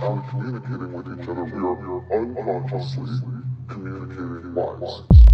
not actually communicating with each other. We are unconsciously communicating lies.